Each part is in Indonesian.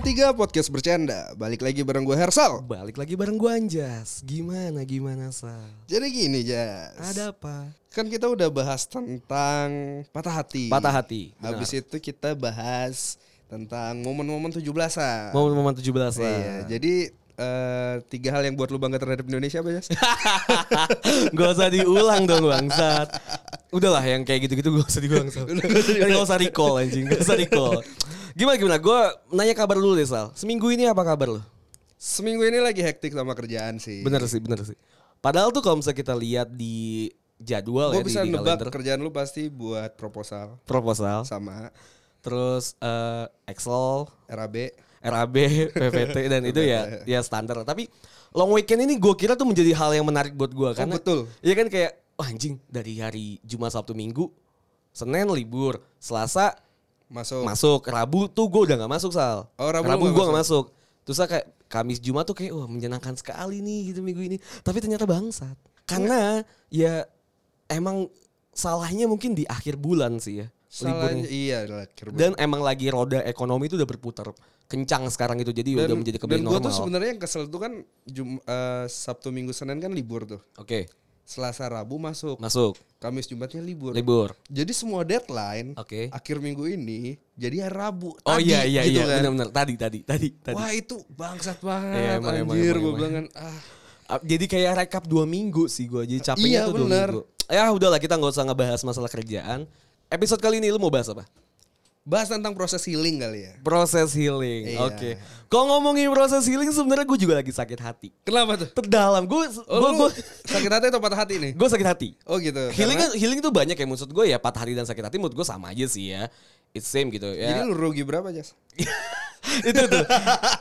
53 Podcast Bercanda Balik lagi bareng gue Hersal Balik lagi bareng gua Anjas. Gimana gimana Sal? Jadi gini Jas Ada apa? Kan kita udah bahas tentang patah hati Patah hati. benar. Habis itu kita bahas tentang momen-momen 17-an Momen-momen 17 lah. Iya, jadi eh, tiga hal yang buat lu bangga terhadap Indonesia apa Jas? Gak usah diulang dong bangsat. Udahlah yang kayak gitu-gitu gak usah diulang Sal. Gak usah recall anjing, gak usah recall. Gimana gimana? Gue nanya kabar dulu deh Sal. Seminggu ini apa kabar lu? Seminggu ini lagi hektik sama kerjaan sih Bener sih, bener sih. Padahal tuh kalau misalnya kita lihat di jadwal Gue ya bisa di, di nebak kalender kerjaan lu pasti buat proposal proposal, Sama terus eh, Excel, RAB RAB, PPT dan itu ya ya standar. Tapi long weekend ini gue kira tuh menjadi hal yang menarik buat gue karena Oh, betul. Iya kan kayak wah anjing dari hari Jumat Sabtu Minggu, Senin libur, Selasa Masuk masuk, Rabu tuh gue udah nggak masuk sal. Oh, Rabu nggak gue nggak masuk. Terus kayak Kamis Jumat tuh kayak wah menyenangkan sekali nih gitu minggu ini. Tapi ternyata bangsat. Karena ya emang salahnya mungkin di akhir bulan sih ya. Salahnya liburnya. iya akhir bulan. Dan emang lagi roda ekonomi itu udah berputar kencang sekarang itu jadi udah menjadi dan kembali gue normal. tuh sebenarnya yang kesel tuh kan Jum, eh, Sabtu Minggu Senin kan libur tuh. Oke, Selasa Rabu masuk, masuk Kamis Jumatnya libur. libur. Jadi semua deadline Oke. akhir minggu ini jadi hari Rabu. Oh Tadi, iya iya gitu iya kan. benar-benar tadi tadi tadi tadi. Wah itu bangsat banget Iya, emang, anjir gue bilang kan ah Ah, Jadi kayak rekap dua minggu sih gue jadi capeknya Iya, tuh dua bener. minggu. Ya udahlah kita nggak usah ngebahas masalah kerjaan. Episode kali ini lu mau bahas apa? Bahas tentang proses healing kali ya. Proses healing. Iya. Oke. Kalau ngomongin proses healing sebenarnya gue juga lagi sakit hati. Kenapa tuh? Terdalam. Gue Oh, gue sakit hati atau patah hati nih? gue sakit hati. Oh gitu. Healing Karena- healing tuh banyak ya maksud gue ya patah hati dan sakit hati menurut gue sama aja sih ya. It's same gitu ya. Jadi lu rugi berapa Jas? itu tuh.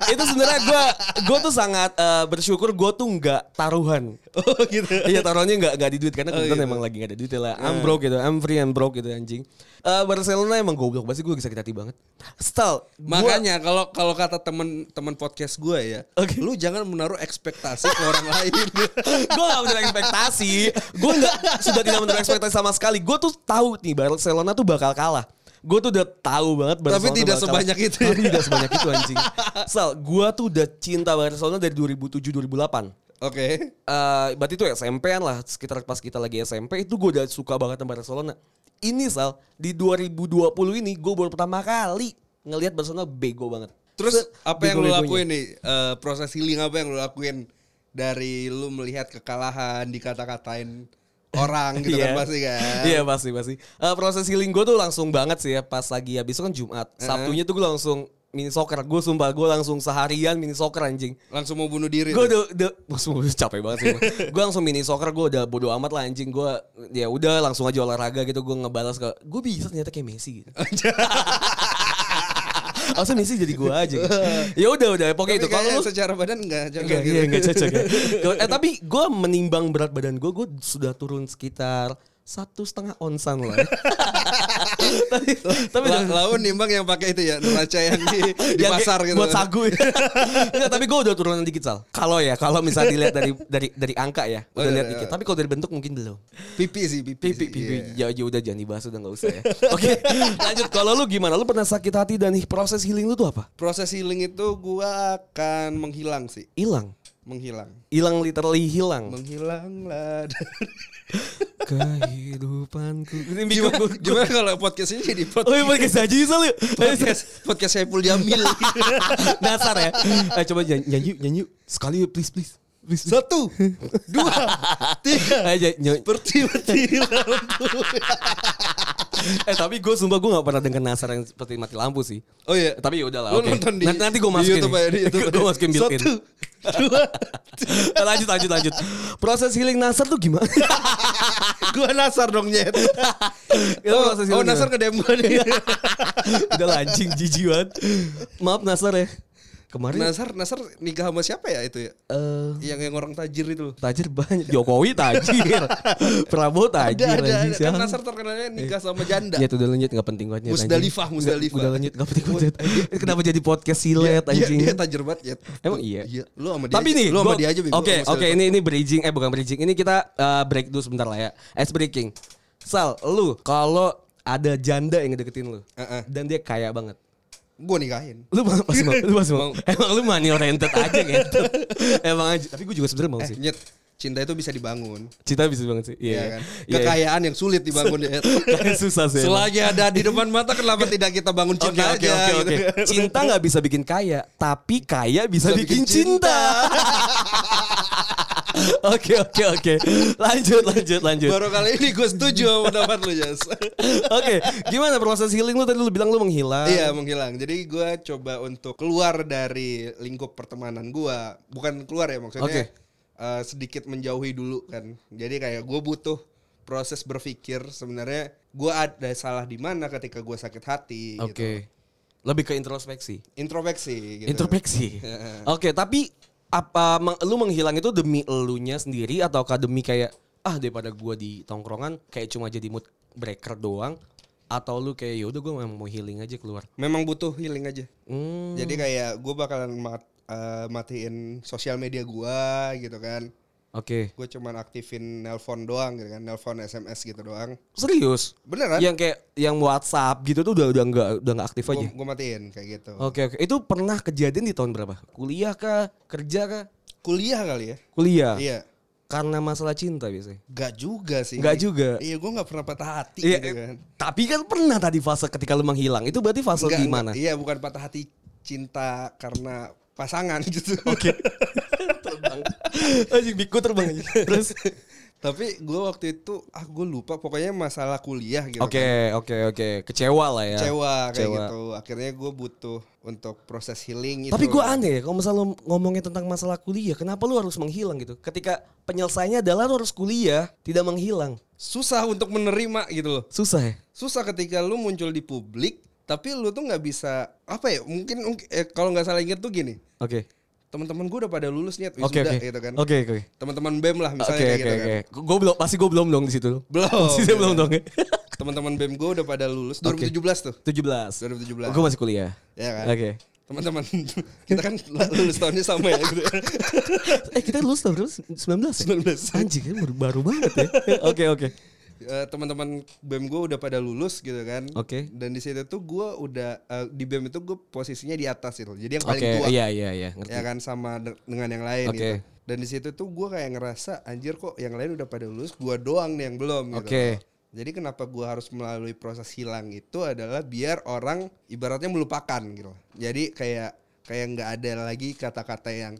Itu sebenarnya gue gue tuh sangat eh, bersyukur gue tuh nggak taruhan. Oh gitu. iya taruhannya nggak nggak di duit karena Oh, kebetulan gitu. emang lagi nggak ada duit lah. I'm broke gitu I'm free and broke gitu anjing. Eh, Barcelona emang goblok banget sih gue sakit hati banget Stal Makanya kalau kalau kata temen-temen podcast gue ya, Oke. lu jangan menaruh ekspektasi ke orang lain. gue gak menaruh ekspektasi. Gue nggak sudah tidak menaruh ekspektasi sama sekali. Gue tuh tahu nih Barcelona tuh bakal kalah gue tuh udah tahu banget Barcelona Tapi tidak bakal sebanyak kalah. itu ya. tapi tidak sebanyak itu anjing Sal gue tuh udah cinta Barcelona dari 2007 2008 Oke. Eh, berarti itu SMP-an lah sekitar pas kita lagi SMP itu gue udah suka banget sama Barcelona. Ini Sal di 2020 ini gue baru pertama kali ngelihat Barcelona bego banget. Terus apa yang Bego-begonya. lakuin nih? Eh, proses healing apa yang lu lakuin dari lu melihat kekalahan dikata-katain orang gitu kan Iya. pasti kan? Iya pasti pasti. Eh, proses healing gue tuh langsung banget sih ya pas lagi habis itu kan Jumat. Sabtunya tuh gue langsung mini soccer. Gue sumpah gue langsung seharian mini soccer anjing. Langsung mau bunuh diri. Gue tuh. udah, udah sumpah, capek banget sih. gue langsung mini soccer gue udah bodo amat lah anjing. Gue ya udah langsung aja olahraga gitu. Gue ngebalas ke gue bisa ternyata kayak Messi gitu. Harusnya Messi jadi gue aja gitu. Ya udah udah pokoknya Tapi itu. Kalau lu secara badan enggak cocok Enggak, gitu. iya, enggak cocok ya. eh, tapi gue menimbang berat badan gue, gue sudah turun sekitar satu setengah onsan lah. tapi tapi La- lawan nimbang yang pakai itu ya neraca yang di, di yang pasar gitu. Buat sagu. Enggak, tapi gue udah turunan dikit sal. Kalau ya, kalau misalnya dilihat dari dari dari angka ya, Oh, udah iya, lihat iya. dikit. Tapi kalau dari bentuk mungkin belum. Pipi sih, pipi. Pipi, sih, pipi, iya. ya, ya udah jangan dibahas udah nggak usah ya. Oke, lanjut. Kalau lu gimana? Lu pernah sakit hati dan proses healing lu tuh apa? Proses healing itu gua akan menghilang sih, Hilang, menghilang. hilang literally hilang. Menghilanglah. Kehidupanku. Ini gimana, gimana kalau podcast ini jadi Oh podcast iya pakai saji sal ya. podcast, podcast Saiful Jamil. Dasar ya. Eh coba nyanyi nyanyi, yuk. sekali yuk please please. Satu, dua, tiga. Aja. Seperti mati lampu. Eh tapi gue sumpah gue gak pernah denger Nasar yang seperti mati lampu sih. Oh iya. Tapi yaudah lah. Lu oke. nonton di nanti, nanti gue di masukin. YouTube ya, di YouTube. gue masukin built in. Satu, dua. Eh, lanjut lanjut lanjut. Proses healing Nasar tuh gimana? Gua Nasar dong nyet. Oh, oh Nasar ke gua nih. Udah lah, anjing jijik banget. Maaf Nasar ya. Kemarin Nasar, Nasar nikah sama siapa ya itu ya? eh Yang yang orang tajir itu. tajir banyak. Jokowi tajir. Prabowo Ada, tajir. ada, ada. anjing, Kan? Nasar terkenalnya nikah sama janda. Ya itu udah lanjut gak penting banget. Anjing. Musdalifah, Musdalifah. Udah lanjut gak penting banget. Kenapa jadi podcast silet dia, anjing? dia tajir banget ya. Emang iya? Iya. Lu sama dia. Tapi nih, lu sama dia aja. Oke, oke, ini ini bridging, eh bukan bridging. Ini kita eh, break dulu sebentar lah ya. Ice breaking. Sal, lu kalau ada janda yang ngedeketin lu Heeh. dan dia kaya banget. Gue nikahin. Lu ma- pasti mau, lu pasti mau. Mau. Emang lu money oriented aja gitu. Emang aja. Tapi gue juga sebenarnya mau Eh, sih. nyet, cinta itu bisa dibangun. Cinta bisa banget sih. Iya. Iya iya. kan? Iya, iya. Kekayaan yang sulit dibangun ya. Susah sih. Selagi ada di depan mata kenapa tidak kita bangun cinta oke aja oke gitu. oke. Cinta nggak bisa bikin kaya, tapi kaya bisa, Bisa bikin, bikin cinta. Oke oke oke. Lanjut lanjut lanjut. Baru kali ini gue setuju sama pendapat lu Jas. Oke, gimana proses healing lu tadi lu bilang lu menghilang. Iya menghilang. Jadi gue coba untuk keluar dari lingkup pertemanan gue. Bukan keluar ya maksudnya. Oke. eh, sedikit menjauhi dulu kan. Jadi kayak gue butuh proses berpikir sebenarnya gue ada salah di mana ketika gue sakit hati. Oke. Gitu. Lebih ke introspeksi. Introspeksi. Gitu. Introspeksi. Oke, tapi apa meng- lu menghilang itu demi elunya sendiri ataukah demi kayak ah daripada gua di tongkrongan kayak cuma jadi mood breaker doang atau lu kayak ya udah gua memang mau healing aja keluar. Memang butuh healing aja. Hmm. Jadi kayak gue bakalan mat- eh, matiin sosial media gue gitu kan. Oke. Gue cuman aktifin nelpon doang gitu kan, nelpon SMS gitu doang. Serius? Beneran? Yang kayak yang WhatsApp gitu tuh udah udah nggak udah nggak aktif aja. Gue matiin kayak gitu. Oke oke. Itu pernah kejadian di tahun berapa? Kuliah kah? Kerja kah? Kuliah kali ya? Kuliah. Iya. Karena masalah cinta biasanya. Gak juga sih. Nggak juga. Iya, gue gak pernah patah hati Iya, gitu kan. Tapi kan pernah tadi fase ketika lu menghilang. Itu berarti fase gimana? nggak- Iya, bukan patah hati cinta karena pasangan gitu. Oke. terbang. Anjing biku terbang aja. Terus Tapi gue waktu itu ah gue lupa pokoknya masalah kuliah gitu. Oke, kan. oke, oke. Kecewa lah ya. Kecewa kayak Kecewa. gitu. Akhirnya gue butuh untuk proses healing itu. Tapi gue aneh ya, kalau misalnya ngomongin tentang masalah kuliah, kenapa lu harus menghilang gitu? Ketika penyelesaiannya adalah lu harus kuliah, tidak menghilang. susah untuk menerima gitu loh. Susah ya? Susah ketika lu muncul di publik tapi lu tuh nggak bisa apa ya mungkin eh, kalau nggak salah inget tuh gini Oke. Teman-teman gue udah pada lulus nih Oke, wisuda oke. gitu kan Oke, oke. teman-teman bem lah misalnya oke, kayak gitu oke. kan Gue belum pasti gue belum dong di situ. belum Pasti saya belum dong. ya. teman-teman bem gue udah pada lulus Oke. 2017 tuh 17. 2017 Gue masih kuliah. ya kan Oke. teman-teman kita kan lulus tahunnya sama ya gitu Eh kita lulus tahun berapa? 19 ya? 19 Anjing kan baru, baru banget ya. Oke, oke. Eh, teman-teman bem gue udah pada lulus gitu kan Oke. dan di situ tuh gue udah eh, di bem itu gue posisinya di atas itu jadi yang paling tua iya, iya, iya. Ngerti. ya kan sama de- dengan yang lain Oke. gitu. Dan di situ tuh gue kayak ngerasa anjir kok yang lain udah pada lulus, gue doang nih yang belum gitu. Oke. Jadi kenapa gue harus melalui proses hilang itu adalah biar orang ibaratnya melupakan gitu. Jadi kayak kayak nggak ada lagi kata-kata yang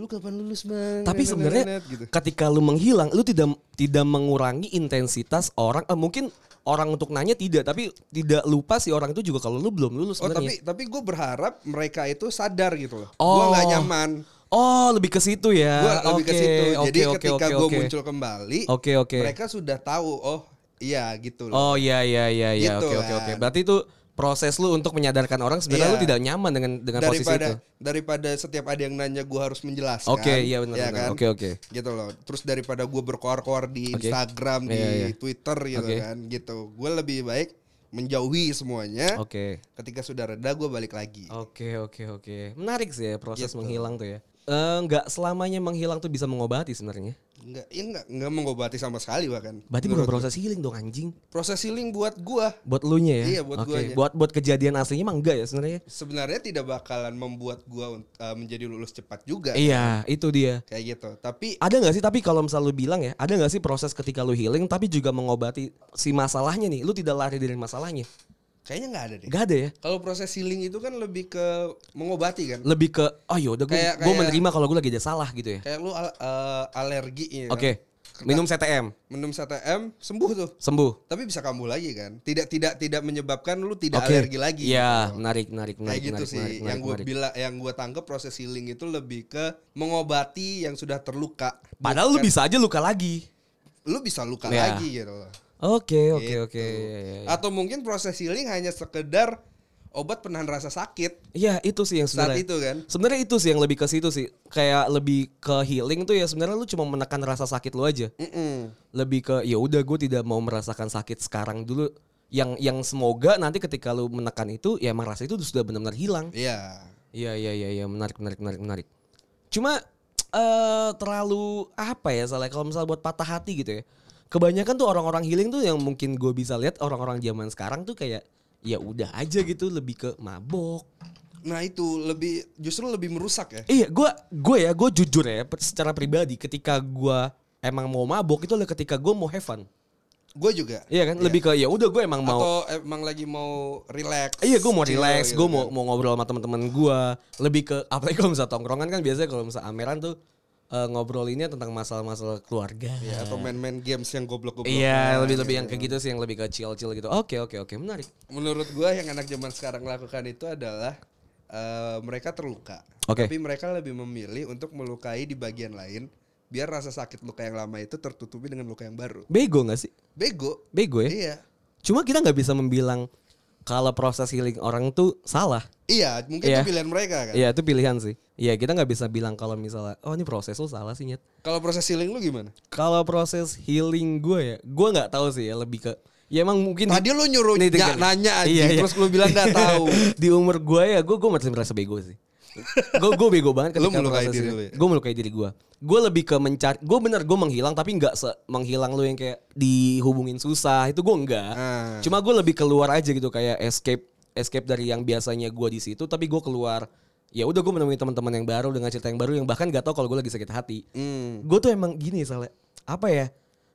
lu kapan lulus bang? Tapi sebenarnya net, net," gitu. ketika lu menghilang, lu tidak tidak mengurangi intensitas orang. Eh, mungkin orang untuk nanya tidak, tapi tidak lupa si orang itu juga kalau lu belum lulus Oh tapi tapi gue berharap mereka itu sadar gitu loh. Oh. Gue nggak nyaman. Oh, lebih ke situ ya. Gue lebih ke Oke, situ. oke, Jadi oke, ketika oke, gue oke. muncul kembali, Oke, oke. mereka sudah tahu. Oh iya gitu loh. Oh iya iya iya iya. Gitu Oke oke oke. kan. Berarti itu proses lu untuk menyadarkan orang sebenarnya Iya. lu tidak nyaman dengan dengan posisi daripada itu. daripada setiap ada yang nanya gue harus menjelaskan Oke, iya benar ya kan? Oke oke. gitu loh terus daripada gue berkoar-koar di Oke. Instagram di Iya, iya. Twitter gitu Oke. kan gitu gue lebih baik menjauhi semuanya Oke. ketika sudah reda gue balik lagi Oke oke oke. Menarik sih ya proses Gitu. menghilang tuh ya. Eh nggak selamanya menghilang tuh bisa mengobati sebenarnya. Enggak, ya enggak, enggak mengobati sama sekali bahkan. Berarti bukan proses healing dong anjing. gua. proses healing buat gua Buat lu nya ya? Iya, buat Oke, guanya. Buat buat kejadian aslinya mah enggak ya sebenarnya? sebenarnya tidak bakalan membuat gua uh, menjadi lulus cepat juga. Iya, itu dia. Kayak gitu. Tapi Ada nggak sih tapi kalau misal lu bilang ya, ada nggak sih proses ketika lu healing tapi juga mengobati si masalahnya nih? Lu tidak lari dari masalahnya? Kayaknya nggak ada deh. Gak ada ya? Kalau proses healing itu kan lebih ke mengobati kan. Lebih ke oh yaudah gue Kayak- gue menerima kalau gue lagi ada salah gitu ya. Kayak lu al- uh, alergi ya kan. Oke. Minum CTM, Minum CTM sembuh tuh. sembuh. Tapi bisa kambuh lagi kan. Tidak tidak tidak menyebabkan lu tidak Oke. alergi lagi. Iya, gitu. menarik, menarik, menarik, Kayak gitu menarik, sih. menarik, yang gue bilang, yang gue tangkap proses healing itu lebih ke mengobati yang sudah terluka. Padahal lu Bukan- bisa aja luka lagi. lu bisa luka Ya. lagi gitu loh. Oke, oke, Gitu. oke. Iya, iya, iya. Atau mungkin proses healing hanya sekedar obat penahan rasa sakit Iya, itu sih yang saat sebenarnya. itu kan. Sebenarnya itu sih yang lebih ke situ sih. Kayak lebih ke healing tuh ya sebenarnya lu cuma menekan rasa sakit lu aja. Mm-mm. Lebih ke ya udah gue tidak mau merasakan sakit sekarang dulu. Yang yang semoga nanti ketika lu menekan itu ya emang rasa itu sudah benar-benar hilang. Iya. Iya iya iya iya menarik menarik menarik menarik. Cuma eh terlalu apa ya soalnya kalau misal buat patah hati gitu ya. Kebanyakan tuh orang-orang healing tuh yang mungkin gue bisa lihat orang-orang zaman sekarang tuh kayak ya udah aja gitu lebih ke mabok. Nah itu lebih justru lebih merusak ya. Iya, gue gue ya gue jujur ya secara pribadi ketika gue emang mau mabok itu adalah ketika gue mau have fun. Gue juga. Iya kan, lebih ke ya udah gue emang mau Atau emang lagi mau relax. Iya gue mau relax, gitu gue mau kan. mau ngobrol sama teman-teman gue. Lebih ke apalagi kalau misalnya tongkrongan kan biasanya kalau misalnya ameran tuh eh, ngobrolinnya tentang masalah-masalah keluarga. Iya, atau main-main games yang goblok-goblok. Iya, lebih lebih yang kayak gitu sih, yang lebih ke chill-chill gitu. Oke oke oke, menarik. Menurut gua yang anak zaman sekarang lakukan itu adalah eh, mereka terluka. Oke. Tapi mereka lebih memilih untuk melukai di bagian lain biar rasa sakit luka yang lama itu tertutupi dengan luka yang baru. Bego gak sih? Bego. Bego ya. Iya. Cuma kita nggak bisa membilang kalau proses healing orang tuh salah. Iya, mungkin Iya. itu pilihan mereka kan. Iya itu pilihan sih. Iya kita nggak bisa bilang kalau misalnya oh ini proses lo salah sih nyet. Kalau proses healing lu gimana? Kalau proses healing gue ya, gue nggak tahu sih ya lebih ke ya emang mungkin Tadi lu nyuruh Nih, ya, dengar. nanya aja, Iya, iya. terus lu bilang nggak tahu. di umur gue ya gue gue masih merasa bego sih gue gue bego banget ketika Lu melukai diri lu ya? gue melukai diri gue gue lebih ke mencari gue bener gue menghilang tapi nggak se menghilang lu yang kayak dihubungin susah. Itu gue enggak Ah. cuma gue lebih keluar aja gitu kayak escape escape dari yang biasanya gue di situ tapi gue keluar. Ya udah gue menemui teman-teman yang baru dengan cerita yang baru yang bahkan gak tahu kalau gue lagi sakit hati. Hmm. gue tuh emang gini soalnya apa ya?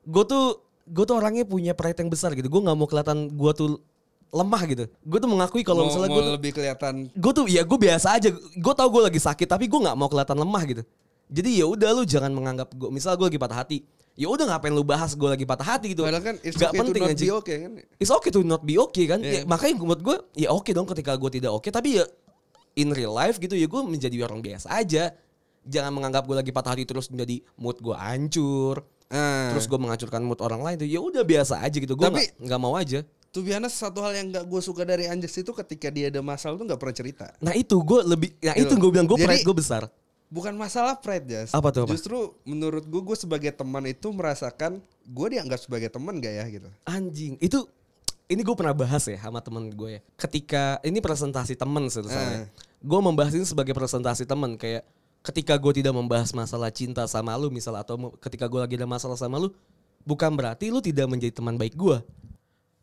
Gue tuh gue tuh orangnya punya pride yang besar gitu. Gue nggak mau kelihatan gue tuh lemah gitu. Gue tuh mengakui kalau misalnya gue lebih kelihatan gue tuh ya gue biasa aja. Gue tau gue lagi sakit tapi gue nggak mau kelihatan lemah gitu. Jadi ya udah lu jangan menganggap gue misal gue lagi patah hati. Ya udah ngapain lu bahas gue lagi patah hati gitu. Padahal kan it's Nggak okay to penting not anjing. be okay kan. It's okay to not be okay kan? Iya. Ya, makanya buat gue ya oke dong ketika gue tidak oke tapi ya in real life gitu ya gue menjadi orang biasa aja. Jangan menganggap gue lagi patah hati terus menjadi mood gue hancur. Ah. terus gue menghancurkan mood orang lain tuh ya udah biasa aja gitu. Gue nggak mau aja Tuh biasa satu hal yang gak gue suka dari Anjas itu ketika dia ada masalah tuh gak pernah cerita. nah itu gue lebih nah itu Gitu. gue bilang gue pride gue besar Bukan masalah pride Jas. Apa tuh, apa? Justru menurut gue, gue sebagai teman itu merasakan gue dianggap sebagai teman gak ya gitu. anjing itu ini gue pernah bahas ya sama temen gue ya ketika ini presentasi temen sih Eh. gue membahas ini sebagai presentasi temen kayak ketika gue tidak membahas masalah cinta sama lu misal atau ketika gue lagi ada masalah sama lu bukan berarti lu tidak menjadi teman baik gue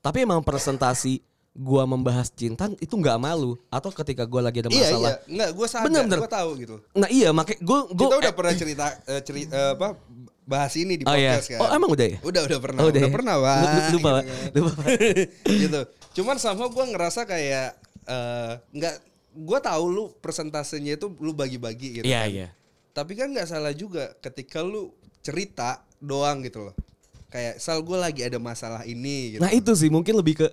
tapi emang presentasi gue membahas cinta itu nggak malu atau ketika gue lagi ada Iya masalah iya, nggak gue sadar, Bener, bener. gue tahu gitu. nah iya makanya gue gue Kita udah pernah cerita eh, ceri- eh, apa bahas ini di oh iya podcast kan. oh emang udah ya Udah udah pernah, Oh, udah, ya? pernah wah. lu- lupa gitu kan. lupa gitu. Cuman sama gue ngerasa kayak eh, nggak, gue tahu lu persentasenya itu lu bagi-bagi gitu. iya kan. iya Tapi kan nggak salah juga ketika lu cerita doang gitu loh. Kayak sal gue lagi ada masalah ini gitu. nah itu sih mungkin lebih ke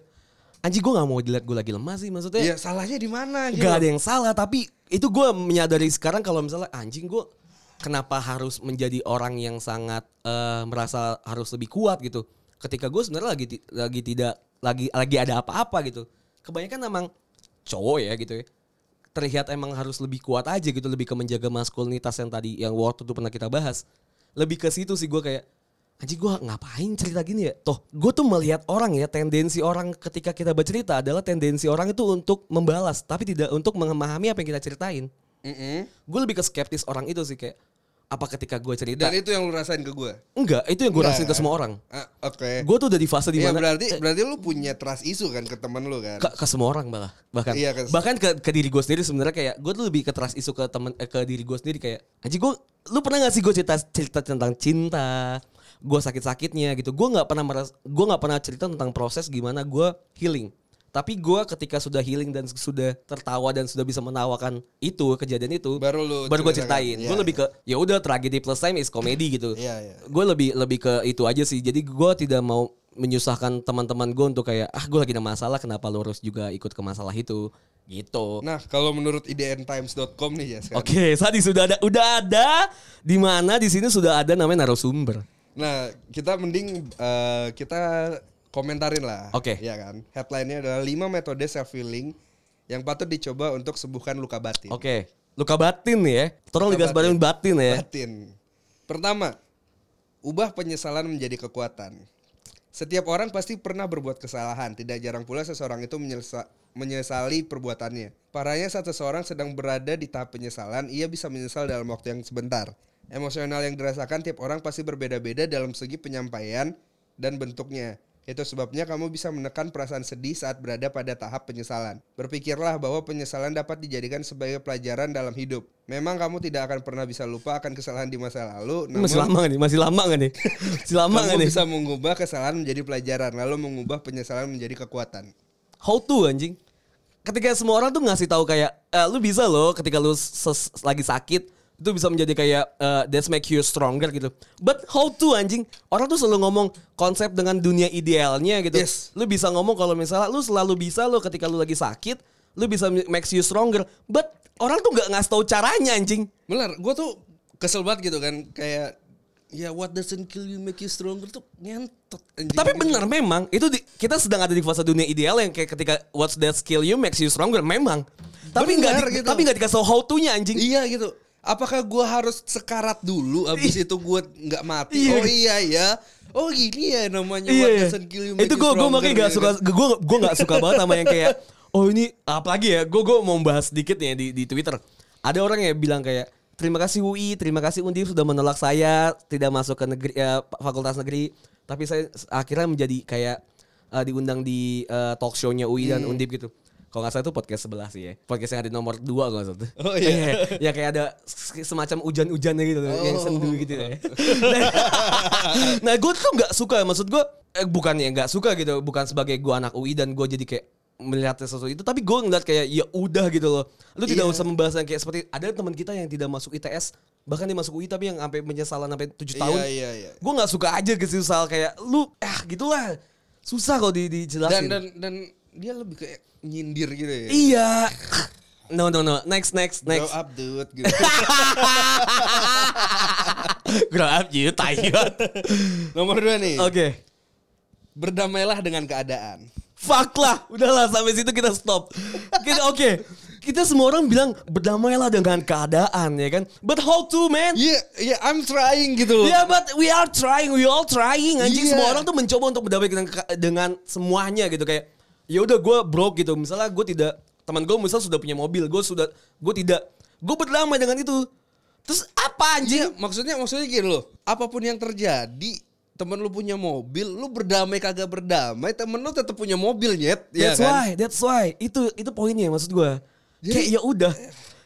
anjing gue nggak mau dilihat gue lagi lemah sih maksudnya. Iya salahnya di mana gitu. Gak ada yang salah tapi itu gue menyadari sekarang kalau misalnya anjing gue kenapa harus menjadi orang yang sangat eh, merasa harus lebih kuat gitu. Ketika gue sebenarnya lagi lagi tidak lagi lagi ada apa-apa gitu. Kebanyakan emang cowok ya gitu ya terlihat emang harus lebih kuat aja gitu. Lebih ke menjaga maskulinitas yang tadi yang waktu itu pernah kita bahas. Lebih ke situ sih gue kayak Anjing gue ngapain cerita gini ya Toh gue tuh melihat orang ya Tendensi orang ketika kita bercerita adalah Tendensi orang itu untuk membalas Tapi tidak untuk memahami apa yang kita ceritain Mm-mm. Gue lebih ke skeptis orang itu sih Kayak apa ketika gue cerita Dan itu yang lu rasain ke gue. Enggak itu yang gue rasain ke semua orang Ah, Oke. Gue tuh udah di fase Iya di mana berarti berarti lu punya trust issue kan ke temen lu kan. ke, ke semua orang malah bahkan Iya, ke- bahkan ke, ke diri gue sendiri sebenarnya kayak gue tuh lebih ke trust isu ke temen eh, ke diri gue sendiri kayak anjing gue lu pernah gak sih gue cerita cerita tentang cinta gue sakit sakitnya gitu. Gue nggak pernah meras gue nggak pernah cerita tentang proses gimana gue healing. Tapi gue ketika sudah healing dan sudah tertawa dan sudah bisa menawakan itu kejadian itu Baru lu baru gue ceritain. Iya, gue lebih ke ya udah tragedi plus time is komedi gitu. Iya, iya. gue lebih lebih ke itu aja sih. Jadi gue tidak mau menyusahkan teman-teman gue untuk kayak ah gue lagi ada masalah kenapa lu harus juga ikut ke masalah itu? Gitu. Nah kalau menurut idntimes.com nih ya oke tadi sudah ada udah ada. Di mana? Di sini sudah ada namanya narasumber Nah kita mending eh, kita komentarin lah. Oke. Iya kan. Headline-nya adalah 5 metode self healing yang patut dicoba untuk sembuhkan luka batin. oke luka batin ya tolong Luka digarisbawahi batin ya Batin. Pertama, ubah penyesalan menjadi kekuatan. Setiap orang pasti pernah berbuat kesalahan. Tidak jarang pula seseorang itu menyelesa- menyesali perbuatannya. Parahnya saat seseorang sedang berada di tahap penyesalan, ia bisa menyesal dalam waktu yang sebentar. Emosional yang dirasakan tiap orang pasti berbeda-beda dalam segi penyampaian dan bentuknya. Itu sebabnya kamu bisa menekan perasaan sedih saat berada pada tahap penyesalan. Berpikirlah bahwa penyesalan dapat dijadikan sebagai pelajaran dalam hidup. Memang kamu tidak akan pernah bisa lupa akan kesalahan di masa lalu, Ini masih namun lama gak nih? Masih lama gak nih? Masih lama kamu gak nih? bisa mengubah kesalahan menjadi pelajaran, lalu mengubah penyesalan menjadi kekuatan. How to anjing? Ketika semua orang tuh ngasih tahu kayak eh, lu bisa loh ketika lu lagi sakit itu bisa menjadi kayak eh, that's make you stronger gitu. But how to anjing? Orang tuh selalu ngomong konsep dengan dunia idealnya gitu. Yes. Lu bisa ngomong kalau misalnya lu selalu bisa lo ketika lu lagi sakit, lu bisa makes you stronger. But orang tuh nggak ngasih tahu caranya anjing. Bener, gue tuh kesel banget gitu kan kayak ya what doesn't kill you make you stronger tuh ngentot anjing. Tapi benar memang itu di- kita sedang ada di fase dunia ideal yang kayak ketika what's that skill you makes you stronger memang. Tapi nggak Benar di- gitu. tapi nggak dikasih how to-nya anjing. Iya gitu. Apakah gua harus sekarat dulu abis itu gua nggak mati? Iya. Oh iya ya. Oh gini ya namanya Iya, what iya. doesn't kill you make Itu gue gue makanya gak gitu suka kan. gue gue gak suka banget sama yang kayak oh ini apalagi ya gue gue mau bahas sedikit nih di di Twitter. Ada orang yang bilang kayak terima kasih UI, terima kasih Undip sudah menolak saya tidak masuk ke negeri ya, fakultas negeri, tapi saya akhirnya menjadi kayak eh, diundang di eh, talk show-nya UI dan Hmm. Undip gitu. Kalau nggak salah itu podcast sebelah sih ya. Podcast yang ada nomor dua kalau nggak salah. Oh, iya. ya kayak ada semacam hujan-hujannya gitu loh, yang Oh. sendu gitu ya. nah gue tuh nggak suka maksud gue eh, bukannya nggak suka gitu bukan sebagai gue anak UI dan gue jadi kayak melihat sesuatu itu tapi gue ngeliat kayak ya udah gitu loh lu tidak Iya. usah membahas yang kayak seperti ada teman kita yang tidak masuk ITS bahkan dia masuk UI tapi yang sampai penyesalan sampai tujuh tahun Iya iya iya. gue nggak suka aja gitu soal kayak lu ah gitulah susah kalau di Dan dijelasin dan dan dia lebih kayak nyindir gitu ya. iya no no no next next Grow next up dude gitu. grow up you tayot Nomor dua nih. oke Berdamailah dengan keadaan. Fuck lah, udahlah sampai situ kita stop. Oke. Kita semua orang bilang berdamailah dengan keadaan ya kan. But how to man? Iya, iya I'm trying gitu. Yeah, but we are trying, we all trying. Anjing Iya. semua orang tuh mencoba untuk berdamai dengan dengan semuanya gitu kayak. Ya udah gue broke gitu. Misalnya gue tidak teman gue misal sudah punya mobil, gue sudah gue tidak. Gue berdamai dengan itu. Terus apa anjing? Iya, maksudnya maksudnya gini loh. Apa pun yang terjadi, temen lu punya mobil, lu berdamai kagak berdamai, temen lu tetap punya mobil nyet, ya That's kan? why, that's why. Itu itu poinnya maksud gue. Kayak ya udah.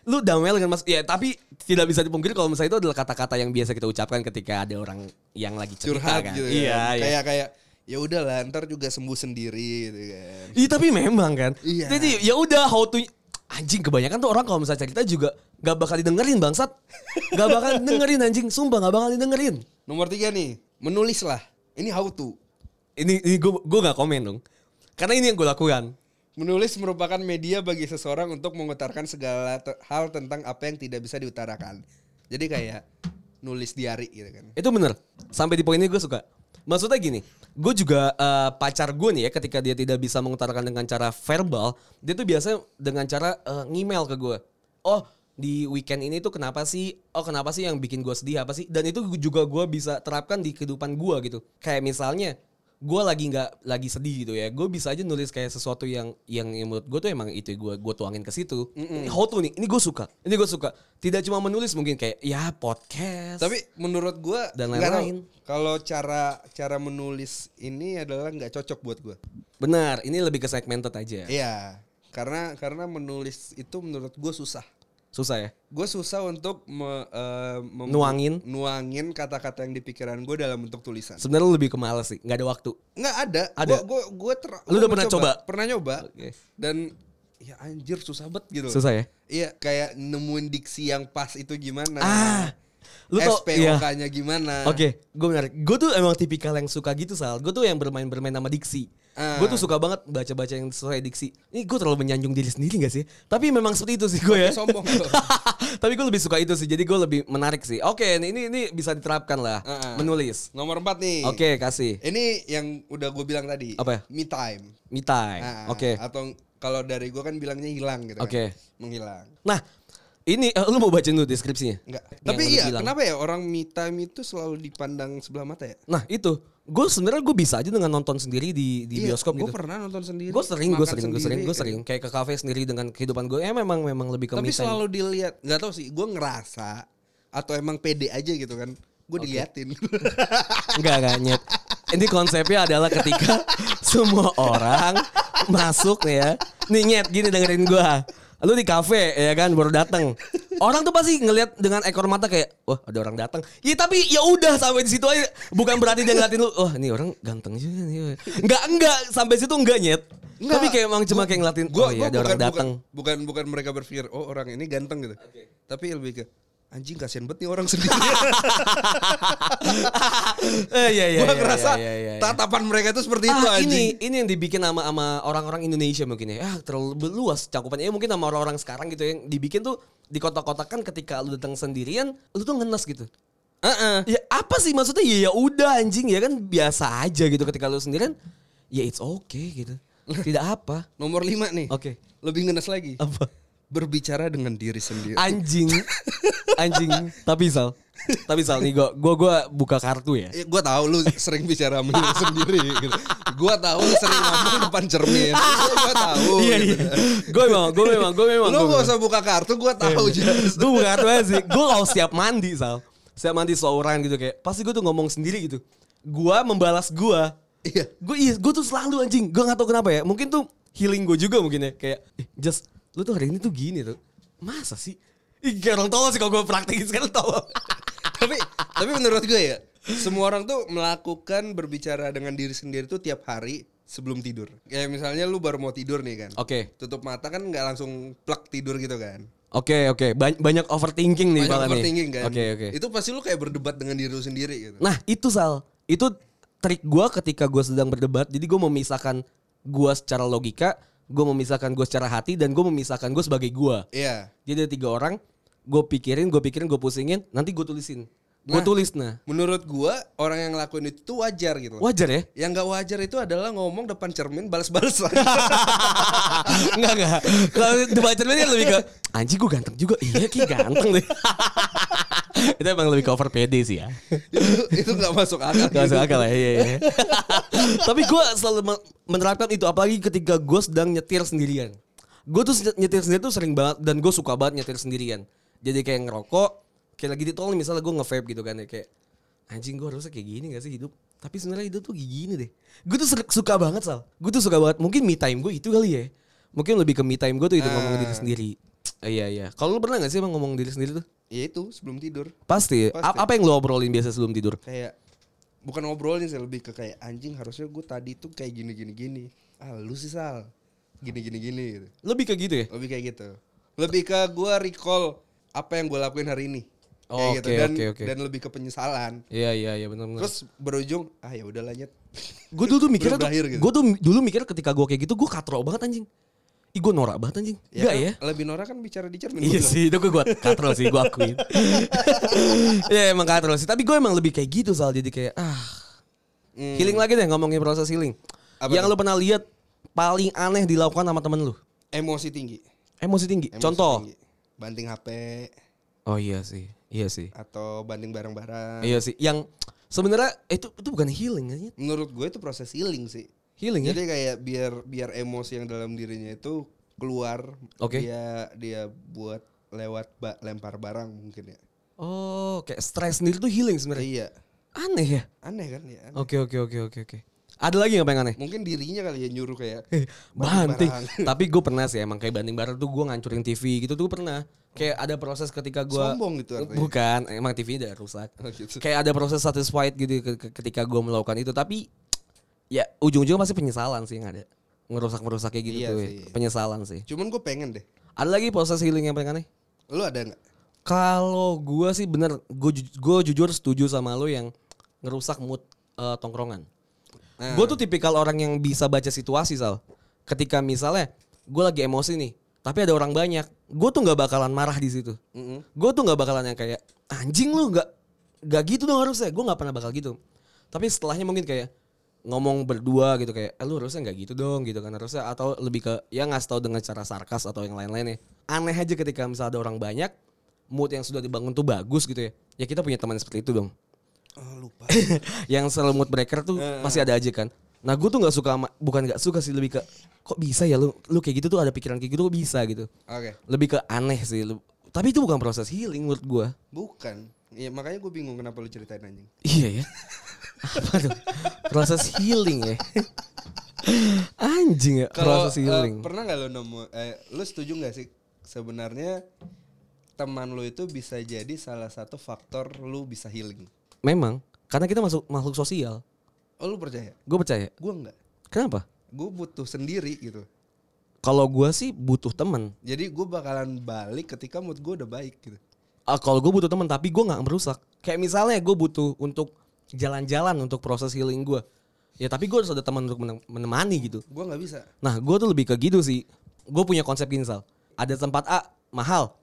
Lu damai dengan mas ya tapi tidak bisa dipungkiri kalau misalnya itu adalah kata-kata yang biasa kita ucapkan ketika ada orang yang lagi cerita Curhat kan. gitu Iya, kan. iya. Kayak kayak ya udahlah, ntar juga sembuh sendiri gitu kan. Iya tapi memang kan. Iya. Jadi ya udah how to anjing kebanyakan tuh orang kalau misalnya cerita juga gak bakal didengerin bangsat. Gak bakal dengerin anjing, sumpah gak bakal didengerin. Nomor tiga nih, menulis lah. Ini how to. Ini ini gue gue gak komen dong. Karena ini yang gue lakukan. Menulis merupakan media bagi seseorang untuk mengutarakan segala te- hal tentang apa yang tidak bisa diutarakan. Jadi kayak nulis diari gitu kan. Itu bener. Sampai di poin ini gue suka. Maksudnya gini, gue juga eh, pacar gue nih ya ketika dia tidak bisa mengutarakan dengan cara verbal, dia tuh biasanya dengan cara eh, ngemail ke gue. Oh di weekend ini tuh kenapa sih? Oh kenapa sih yang bikin gue sedih apa sih? Dan itu juga gue bisa terapkan di kehidupan gue gitu. Kayak misalnya gue lagi nggak lagi sedih gitu ya, gue bisa aja nulis kayak sesuatu yang yang menurut gue tuh emang itu gue gue tuangin ke situ. Ini how to nih, ini gue suka, ini gue suka. Tidak cuma menulis mungkin kayak ya podcast. Tapi menurut gua Dan lain-lain. Kalau cara cara menulis ini adalah nggak cocok buat gua. Benar, ini lebih ke segmented aja. Iya, karena karena menulis itu menurut gue susah. Susah ya? Gue susah untuk me- eh, mem- Nuangin. nuangin kata-kata yang di pikiran gue dalam bentuk tulisan. Sebenarnya lebih ke males sih, nggak ada waktu. Nggak ada. Ada. Gue gue ter- Lu udah pernah coba? Pernah nyoba. Oke. Dan ya anjir susah banget gitu. Susah ya? Iya, kayak nemuin diksi yang pas itu gimana. Ah, lu tau, iya. SPOK-nya gimana. Oke, gue benar. Gue tuh emang tipikal yang suka gitu sal. Gue tuh yang bermain-bermain sama diksi. Ah. Gue tuh suka banget baca-baca yang sesuai diksi. Ini gue terlalu menyanjung diri sendiri gak sih? Tapi memang seperti itu sih gue ya. Sombong. Tapi gue lebih suka itu sih. Jadi gue lebih menarik sih. Oke, ini ini, ini bisa diterapkan lah. Ah, ah. Menulis. Nomor 4 nih. Oke, kasih. Ini yang udah gue bilang tadi. Apa ya? Me time. Me time. Ah, Oke. Atau kalau dari gue kan bilangnya hilang gitu. kan. Oke. Menghilang. Nah, ini eh, lu mau baca dulu deskripsinya? Enggak. Tapi iya, kenapa ya orang me time itu selalu dipandang sebelah mata ya? Nah itu, gue sebenarnya gue bisa aja dengan nonton sendiri di di Iya, bioskop Gue gitu. pernah nonton sendiri. Gue sering, gue sering, gue sering, gue sering gitu. kayak ke kafe sendiri dengan kehidupan gue. Ya memang memang lebih ke Tapi selalu dilihat, nggak tahu sih. Gue ngerasa atau emang pede aja gitu kan. Gue diliatin. Enggak, enggak nyet. ini konsepnya adalah ketika semua orang masuk nih ya. Nih nyet gini dengerin gua. Lu di kafe ya kan baru datang. Orang tuh pasti ngelihat dengan ekor mata kayak, wah ada orang datang. Iya tapi ya udah sampai di situ aja. Bukan berarti dia ngeliatin lu, wah ini orang ganteng juga nih. Enggak enggak sampai situ enggak nyet. Enggak. Tapi kayak emang cuma kayak ngeliatin, Gua, oh iya ada orang bukan, datang. Bukan, bukan bukan mereka berpikir oh orang ini ganteng gitu. Tapi lebih ke anjing kasihan banget nih orang sendiri. Eh, iya iya. gua iya, ngerasa iya, iya, iya. tatapan mereka itu seperti itu ah, anjing. ini ini yang dibikin sama sama orang-orang Indonesia mungkin ya. Ah, terlalu luas cakupannya. Ya, mungkin sama orang-orang sekarang gitu yang dibikin tuh di kota-kota kan ketika lu datang sendirian, lu tuh ngenes gitu. Heeh. Ya apa sih maksudnya? Ya ya udah anjing ya kan biasa aja gitu ketika lu sendirian. Ya it's okay gitu. Tidak apa. Nomor lima nih. Oke. Lebih ngenes lagi. Apa? Berbicara dengan diri sendiri. Anjing. Anjing. Tapi Sal. Tapi Sal nih gua gua gua buka kartu ya. Ya, gue tahu lu sering bicara sama diri sendiri gitu. Gue tahu lu sering ngomong depan cermin. Gue tahu. Iya gitu. iya. Gue memang, gue memang, gue memang. Lu gua gak usah buka kartu, gue tahu jelas. gue bukan kartu aja sih. Gue kalau siap mandi Sal. Siap mandi seorang gitu kayak. Pasti gue tuh ngomong sendiri gitu. Gue membalas gue. Iya. Gue iya, gue tuh selalu anjing. Gue gak tau kenapa ya. Mungkin tuh healing gue juga mungkin ya. Kayak, eh, just lu tuh hari ini tuh gini tuh. Masa sih? Ih, orang tolol sih kalau gue praktekin sekarang tolol. tapi tapi menurut gue ya, semua orang tuh melakukan berbicara dengan diri sendiri tuh tiap hari sebelum tidur. Kayak misalnya lu baru mau tidur nih kan. Oke. Tutup mata kan nggak langsung plak tidur gitu kan. Oke, oke. Ba- banyak overthinking nih Banyak nih. overthinking kan. Oke, oke. Itu pasti lu kayak berdebat dengan diri lu sendiri gitu. Nah itu Sal, itu trik gue ketika gue sedang berdebat. Jadi gue memisahkan gue secara logika, gue memisahkan gue secara hati, dan gue memisahkan gue sebagai gue. Iya. Jadi ada tiga orang, gue pikirin, gue pikirin, gue pusingin, nanti gue tulisin. Gue Nah. tulis nah. Menurut gua orang yang ngelakuin itu tuh wajar gitu. Wajar ya? Yang nggak wajar itu adalah ngomong depan cermin balas-balasan. enggak enggak. Kalau debat cermin kan lebih ke anjing gue ganteng juga. Iya ki ganteng deh. itu emang lebih cover pede sih ya. itu nggak masuk akal. Gak masuk akal ya. Iya, iya. Tapi gue selalu me- menerapkan itu apalagi ketika gue sedang nyetir sendirian. Gue tuh nyetir sendiri tuh sering banget dan gue suka banget nyetir sendirian. Jadi kayak ngerokok, kayak lagi di tol misalnya gue nge-vape gitu kan ya kayak anjing gue harusnya kayak gini gak sih hidup. Tapi sebenarnya hidup tuh gini deh. Gue tuh suka banget Sal. Gue tuh suka banget. Mungkin me time gue itu kali ya. Mungkin lebih ke me time gue tuh itu ngomong diri sendiri. Eh, iya iya. Kalau lu pernah gak sih emang ngomong diri sendiri tuh? Ya itu sebelum tidur. Pasti. Pasti. Apa yang lu obrolin biasa sebelum tidur? Kayak bukan ngobrolin sih lebih ke kayak anjing harusnya gue tadi tuh kayak gini gini gini. Ah lu sih sal. Gini gini gini gitu. Lebih ke gitu ya? Lebih kayak gitu. Lebih ke gue recall apa yang gue lakuin hari ini. Oh, Kayak gitu oke, dan oke, oke. dan lebih ke penyesalan. Iya iya iya benar-benar. Terus berujung ah ya udah lanjut. gue dulu tuh mikirnya tuh, gitu. gue tuh dulu mikir ketika gue kayak gitu gue katro banget anjing. Ih gue norak banget anjing. Ya Enggak kan, ya? Lebih norak kan bicara di cermin. Iya sih itu gue gue katro sih gue akuin. ya emang katro sih. Tapi gue emang lebih kayak gitu soal jadi kayak ah Hmm. healing lagi deh ngomongin proses healing. Apa yang tuh? lu pernah lihat paling aneh dilakukan sama temen lu? Emosi tinggi. Emosi tinggi. Emosi Contoh. tinggi. Banting HP Oh iya sih. Iya sih. atau banding barang-barang. Iya sih. Yang sebenarnya itu itu bukan healing kan? Menurut gue itu proses healing sih. Healing ya? Jadi kayak biar biar emosi yang dalam dirinya itu keluar. Oke. Dia dia buat lewat ba- lempar barang mungkin ya. Oh, kayak stres sendiri tuh healing sebenarnya. Iya. Aneh ya? Aneh kan ya. Oke oke oke oke oke. Ada lagi nggak yang aneh? Mungkin dirinya kali ya nyuruh kayak Banting. barang. Tapi gue pernah sih emang kayak banting barang tuh gue ngancurin TV gitu tuh pernah. Kayak ada proses ketika gue Sombong gitu artinya. Bukan, emang TV udah rusak. Oh, gitu. Kayak ada proses satisfied gitu ke- ke- ketika gue melakukan itu. Tapi ya ujung-ujungnya pasti penyesalan sih yang ada. Ngerusak-merusak kayak gitu Iya tuh. sih. Penyesalan sih. Cuman gue pengen deh. Ada lagi proses healing yang paling aneh? Lu ada nggak? Kalau gue sih bener, gue gue jujur setuju sama lo yang ngerusak mood eh, tongkrongan. Nah. Gue tuh tipikal orang yang bisa baca situasi sal. Ketika misalnya gue lagi emosi nih, tapi ada orang banyak, gue tuh nggak bakalan marah di situ. Mm-mm. Gue tuh nggak bakalan yang kayak anjing lu nggak nggak gitu dong harusnya. Gue nggak pernah bakal gitu. Tapi setelahnya mungkin kayak ngomong berdua gitu kayak eh, lu harusnya nggak gitu dong gitu kan harusnya atau lebih ke ya ngasih tahu dengan cara sarkas atau yang lain-lainnya aneh aja ketika misalnya ada orang banyak mood yang sudah dibangun tuh bagus gitu ya ya kita punya teman seperti itu dong Oh, lupa. yang selalu mood breaker tuh masih ada aja kan. Nah gue tuh nggak suka sama, bukan nggak suka sih lebih ke kok bisa ya lu lu kayak gitu tuh ada pikiran kayak gitu kok bisa gitu. Oke. Lebih ke aneh sih. Lu- Tapi itu bukan proses healing menurut gue. Bukan. Iya makanya gue bingung kenapa lu ceritain anjing. Iya ya. Apa tuh? Proses healing ya. Anjing ya Kalau proses eh, healing. pernah nggak lo nemu? Eh, lo setuju nggak sih sebenarnya teman lo itu bisa jadi salah satu faktor lo bisa healing? Memang karena kita masuk makhluk sosial. Oh lo percaya? Gue percaya. Gue nggak. Kenapa? Gue butuh sendiri gitu. Kalau gue sih butuh temen. Jadi gue bakalan balik ketika mood gue udah baik gitu. Ah, kalau gue butuh temen tapi gue nggak merusak. Kayak misalnya gue butuh untuk jalan-jalan untuk proses healing gue. Ya tapi gue harus ada teman untuk menem- menemani gitu. Gue nggak bisa. Nah gue tuh lebih ke gitu sih. Gue punya konsep gini Sal. Ada tempat A mahal,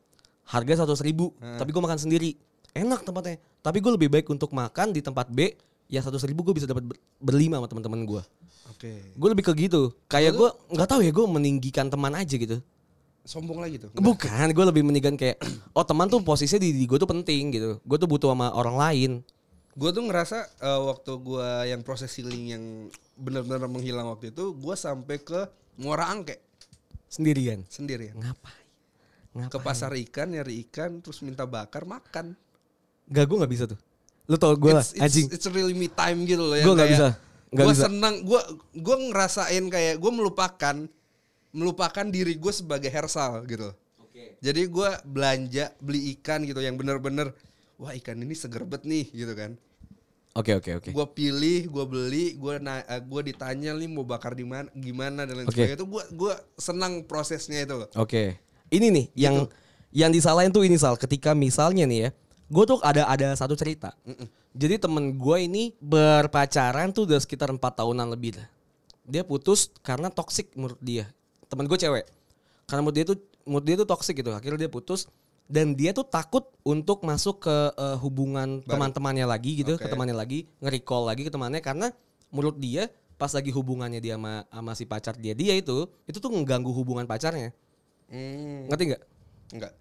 harga seratus ribu, tapi gue makan sendiri. Enak tempatnya. Tapi gue lebih baik untuk makan di tempat B, ya seratus ribu gue bisa dapat ber- berlima sama teman-teman gue. Oke. Gue lebih ke gitu. Kayak gue nggak tahu ya gue meninggikan teman aja gitu. Sombong lagi tuh. Bukan, gue lebih meninggikan kayak oh teman tuh posisinya di, gue tuh penting gitu. Gue tuh butuh sama orang lain. Gue tuh ngerasa eh, waktu gue yang proses healing yang benar-benar menghilang waktu itu, gue sampai ke Muara Angke Sendirian. sendirian. Ngapain? Ngapain? Ke pasar ikan nyari ikan terus minta bakar makan. Gak, gue gak bisa tuh. Lu tau gue lah, It's, it's, anjing. it's really me time gitu loh. Gua nggak bisa. Nggak Gue bisa. senang, gue gue ngerasain kayak gue melupakan melupakan diri gue sebagai hersal gitu. Jadi gue belanja beli ikan gitu yang bener-bener wah ikan ini seger bet nih gitu kan. Oke, oke, oke. Gue pilih, gue beli, gue na gue ditanya nih mau bakar di mana, gimana dan lain Oke. sebagainya. Itu gue gue senang prosesnya itu loh. Oke. Ini nih yang yang disalahin tuh ini Sal. Ketika misalnya nih ya, gue tuh ada ada satu cerita. Jadi temen gue ini berpacaran tuh udah sekitar empat tahunan lebih lah. Dia putus karena toksik menurut dia. Temen gue cewek. Karena menurut dia tuh menurut dia tuh toksik gitu. Akhirnya dia putus dan dia tuh takut untuk masuk ke eh, hubungan teman-temannya lagi gitu, Oke. ke temannya lagi, nge-recall lagi ke temannya karena menurut dia pas lagi hubungannya dia sama, sama si pacar dia dia itu itu tuh mengganggu hubungan pacarnya. Hmm, Ngerti nggak? enggak.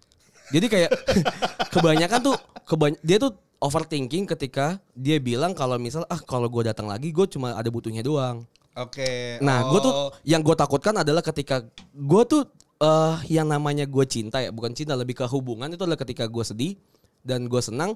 Jadi kayak kebanyakan tuh kebany dia tuh overthinking ketika dia bilang kalau misal ah kalau gue datang lagi gue cuma ada butuhnya doang. Oke. Nah, gue tuh oh, yang gue takutkan adalah ketika gue tuh eh yang namanya gue cinta ya, bukan cinta lebih ke hubungan itu adalah ketika gue sedih dan gue senang,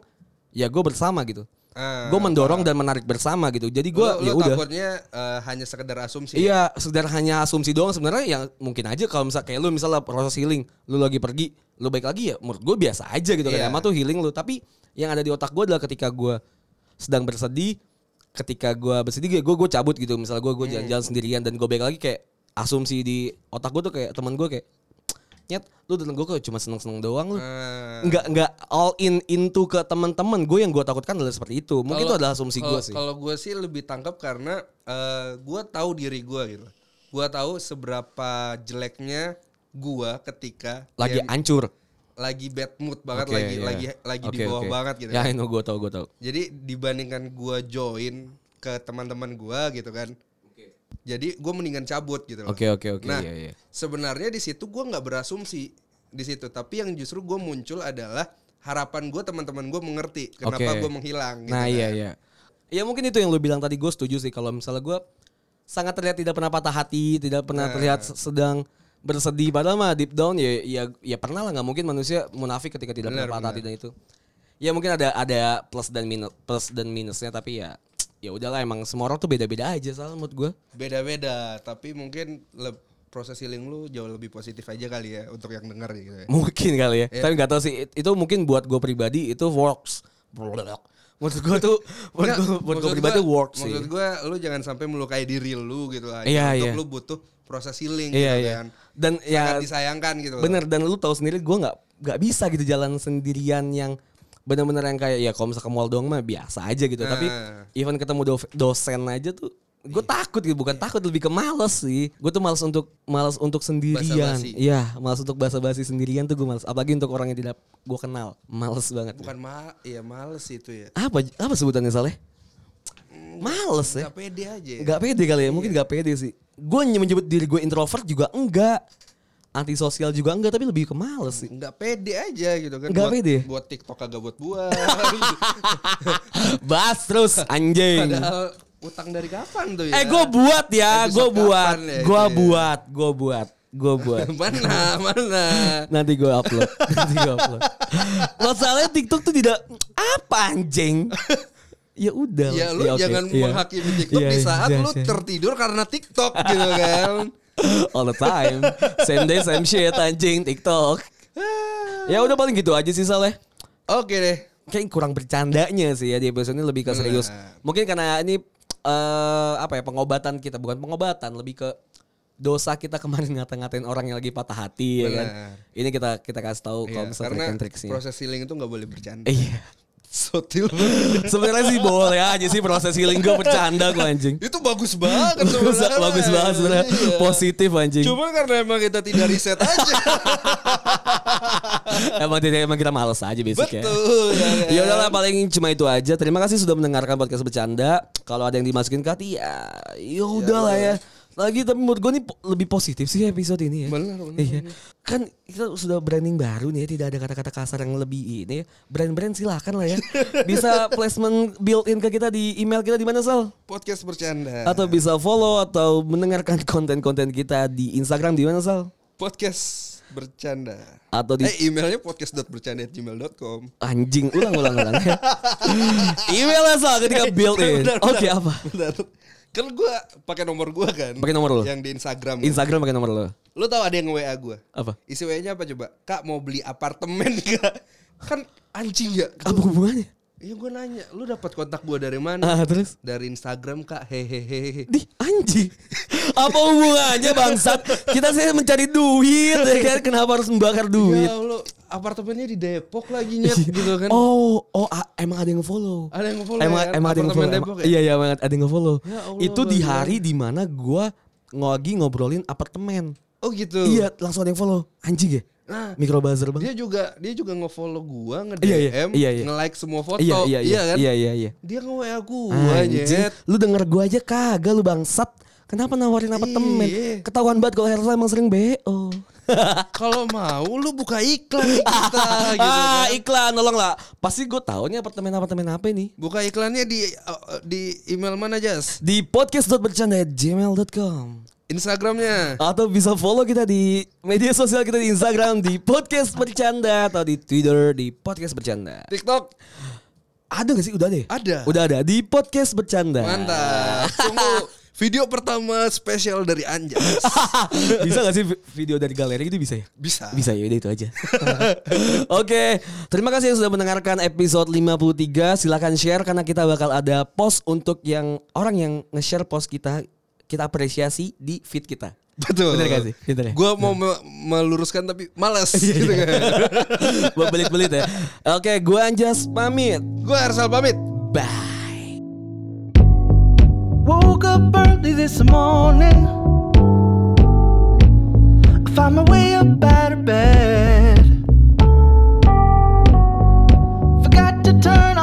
ya gue bersama gitu. ah, gue mendorong dan menarik bersama gitu. Jadi gue ya udah. takutnya eh, hanya sekedar asumsi. Iya, sekedar hanya asumsi doang sebenarnya yang mungkin aja kalau misal kayak lu misalnya proses healing, lu lagi pergi, lu baik lagi ya menurut gue biasa aja gitu kan. Iya. Emang tuh healing lu, tapi yang ada di otak gue adalah ketika gue sedang bersedih, ketika gue bersedih gue gue cabut gitu. Misalnya gue gue Hmm. jalan-jalan sendirian dan gue baik lagi kayak asumsi di otak gue tuh kayak teman gue kayak nyet lu datang gue cuma seneng-seneng doang lu. Ah. Nggak nggak all in into ke teman-teman gue yang gue takutkan adalah seperti itu. Mungkin itu Kalau- adalah asumsi gue sih. Kalau gue sih lebih tangkap karena eh, gue tahu diri gue gitu. Gue tahu seberapa jeleknya gue ketika Lagi dia hancur. lagi bad mood banget, Oke, lagi iya. lagi lagi di Oke, bawah oke. banget gitu. Ya, kan. I know gue tau gue tau. Jadi dibandingkan gue join ke teman-teman gue gitu kan. Jadi gue mendingan cabut gitu loh. Oke oke oke Nah, iya iya. sebenarnya di situ gue nggak berasumsi di situ, tapi yang justru gue muncul adalah harapan gue teman-teman gue mengerti kenapa Oke. gue menghilang. Gitu Nah kan. iya iya. Ya mungkin itu yang lu bilang tadi gue setuju sih kalau misalnya gue sangat terlihat tidak pernah patah hati, tidak pernah Nah. terlihat se- sedang bersedih padahal mah deep down ya ya ya pernah lah nggak mungkin manusia munafik ketika tidak Benar, pernah patah hati dan itu. Ya mungkin ada ada plus dan minus plus dan minusnya tapi ya ya udahlah emang semua orang tuh beda-beda aja salah menurut gue. Beda-beda, tapi mungkin le- proses healing lu jauh lebih positif aja kali ya untuk yang denger gitu ya. Mungkin kali ya. Iya. Tapi nggak tahu sih it- itu mungkin buat gue pribadi itu works. Menurut gue tuh buat gue buat gue maksud pribadi gua- works sih. Maksud gue lu jangan sampai melukai diri lu gitu aja. Iya, untuk iya. lu butuh proses healing Iya gitu iya. kan. Dan ya Sangat disayangkan gitu. Bener dan lu tahu sendiri gue nggak nggak bisa gitu jalan sendirian yang bener-bener yang kayak ya kalau misalnya ke mall doang mah biasa aja gitu. Tapi Nah. even ketemu do- dosen aja tuh gue takut gitu bukan takut lebih ke males sih. Gue tuh males untuk males untuk sendirian. Iya males untuk basa-basi sendirian tuh gue males. Apalagi untuk orang yang tidak gue kenal males banget. Bukan ma ya males itu ya. Apa apa sebutannya Saleh? Males ya. Gak pede aja. ya. Gak pede kali ya, mungkin gak pede sih. Gue menyebut diri gue introvert juga enggak. Antisosial juga enggak, tapi lebih ke males sih. Nggak pede aja gitu kan. Nggak buat, pede? Buat TikTok kagak buat buat. Bas terus anjing. Padahal utang dari kapan tuh ya? Eh gue buat ya, gue buat, ya gue ya? buat, gue buat, gue buat. mana mana. Nanti gue upload, nanti gue upload. Masalahnya TikTok tuh tidak apa anjing. ya udah. Ya lu oke, jangan iya. menghakimi TikTok Iya, di iya, saat iya, lu iya. tertidur karena TikTok gitu kan. All the time. Same day same shit anjing TikTok. ya udah paling gitu aja sih Sal ya. Oke deh. Kayak kurang bercandanya sih ya di episode ini lebih ke serius. Benar. Mungkin karena ini eh apa ya pengobatan kita bukan pengobatan lebih ke dosa kita kemarin ngata-ngatain orang yang lagi patah hati ya kan. Ini kita kita kasih tahu kalau Iya, misalnya karena proses healing itu nggak boleh bercanda. Iya. Sotil. Sebenarnya sih boleh aja sih proses healing gue bercanda gue anjing. itu bagus banget bagus, sebenarnya. bagus banget sebenarnya Iya. positif anjing. Cuma karena emang kita tidak riset aja. emang tidak emang kita males aja basic ya. Betul. Ya? Ya udahlah paling cuma itu aja. Terima kasih sudah mendengarkan podcast bercanda. Kalau ada yang dimasukin ke hati ya ya udahlah ya. Lagi tapi menurut gue nih lebih positif sih episode ini ya. Benar, benar, Iya. Kan kita sudah branding baru nih ya, tidak ada kata-kata kasar yang lebih ini. Brand-brand silahkan lah ya. Bisa placement built in ke kita di email kita di mana Sal? Podcast bercanda. Atau bisa follow atau mendengarkan konten-konten kita di Instagram di mana Sal? podcast bercanda. Atau di Eh emailnya podcast.bercanda@gmail.com. anjing ulang ulang ulang. Email Sal ketika built in. Bentar, Oke bentar, apa? bentar. Kan gue pakai nomor gue kan. Pakai nomor lo? Yang di Instagram. Instagram pakai nomor lo. Lu tahu ada yang WA gue. Apa? Isi WA-nya apa coba? Kak mau beli apartemen gak? Kan anjing ya. Apa hubungannya? Iya gue nanya, lu dapat kontak gue dari mana? Ah, terus? Dari Instagram kak, hehehe. Di anjing. Apa hubungannya bangsat? Kita saya mencari duit ya kan. Kenapa harus membakar duit? Ya Allah, apartemennya di Depok lagi nyet gitu kan. Oh, oh emang ada yang follow. Ada yang nge-follow Emang ya? emang ada yang follow. Depok ya? Iya iya emang ada yang follow. Ya Allah, Itu di hari di mana gua lagi ngobrolin apartemen. Oh gitu. Iya, langsung ada yang follow. Anjing ya? Nah, Micro buzzer bang. dia juga dia juga nge-follow gua, nge-DM, Iya, iya, iya, iya. nge-like semua foto. Iya iya iya. kan? Iya iya iya. Dia nge-WA gua Anjing, nyet. lu denger gua aja kagak lu bangsat. Kenapa nawarin apartemen? Iya. Ketahuan banget kalau Hersa emang sering BO. Kalau mau lu buka iklan kita gitu ah, kan. iklan tolong lah. Pasti gue tahu nih apartemen-apartemen apa ini. Buka iklannya di uh, di email mana Jas? Di podcast.bercanda@gmail.com Instagramnya. atau bisa follow kita di media sosial kita di Instagram di podcast bercanda atau di Twitter di podcast bercanda. TikTok Ada gak sih? Udah deh. ada. Udah ada di podcast bercanda. Mantap. Tunggu video pertama spesial dari Anjas. bisa gak sih vi- video dari galeri itu bisa ya? Bisa. Bisa ya udah itu aja. Oke, terima kasih yang sudah mendengarkan episode 53. Silakan share karena kita bakal ada post untuk yang orang yang nge-share post kita kita apresiasi di feed kita. Betul. Bener gak sih? Bener ya? Gue mau me- meluruskan tapi males gitu kan. Buat belit-belit ya. Oke, gue Anjas pamit. Gue Arsal pamit. Bye. Woke up early this morning. I found my way up out of bed. Forgot to turn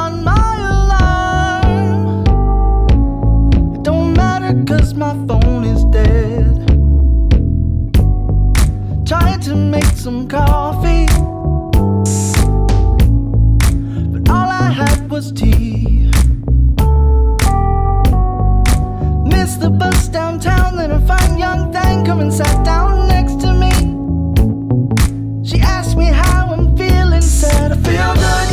cause my phone is dead. Trying to make some coffee, but all I had was tea. Missed the bus downtown, then a fine young thing come and sat down next to me. She asked me how I'm feeling, said I feel good.